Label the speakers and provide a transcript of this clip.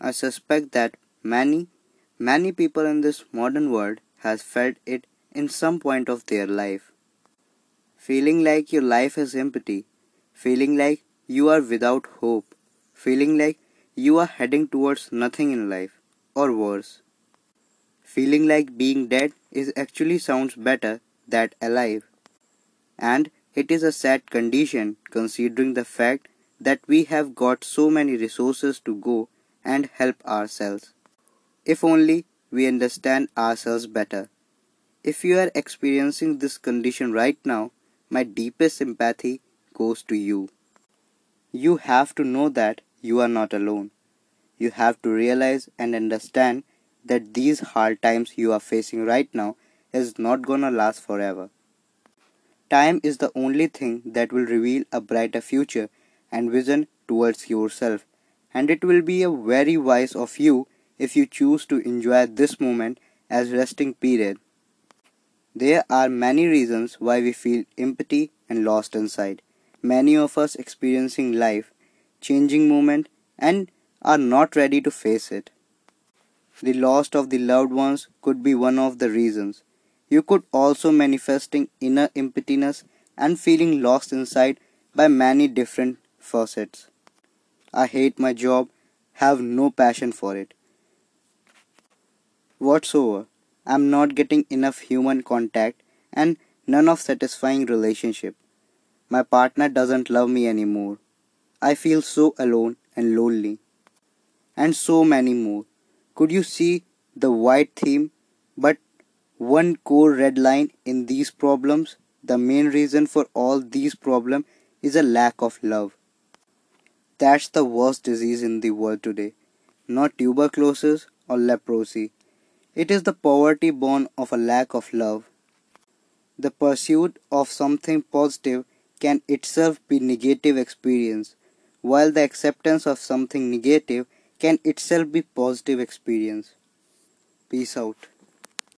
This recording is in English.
Speaker 1: I suspect that many, many people in this modern world has felt it in some point of their life. Feeling like your life is empty, feeling like you are without hope, feeling like you are heading towards nothing in life, or worse. Feeling like being dead is actually sounds better than alive. And it is a sad condition considering the fact that we have got so many resources to go and help ourselves. If only we understand ourselves better. If you are experiencing this condition right now, my deepest sympathy goes to you. You have to know that you are not alone. You have to realize and understand that these hard times you are facing right now is not gonna last forever. Time is the only thing that will reveal a brighter future and vision towards yourself, and it will be a very wise of you if you choose to enjoy this moment as resting period. There are many reasons why we feel empty and lost inside. Many of us experiencing life changing moment and are not ready to face it. The loss of the loved ones could be one of the reasons. You could also manifesting inner emptiness and feeling lost inside by many different facets. I hate my job, have no passion for it. Whatsoever, I'm not getting enough human contact and none of satisfying relationship. My partner doesn't love me anymore. I feel so alone and lonely. And so many more. Could you see the white theme? But one core red line in these problems, the main reason for all these problems is a lack of love. That's the worst disease in the world today. Not tuberculosis or leprosy. It is the poverty born of a lack of love. The pursuit of something positive can itself be negative experience, while the acceptance of something negative can itself be positive experience. Peace out.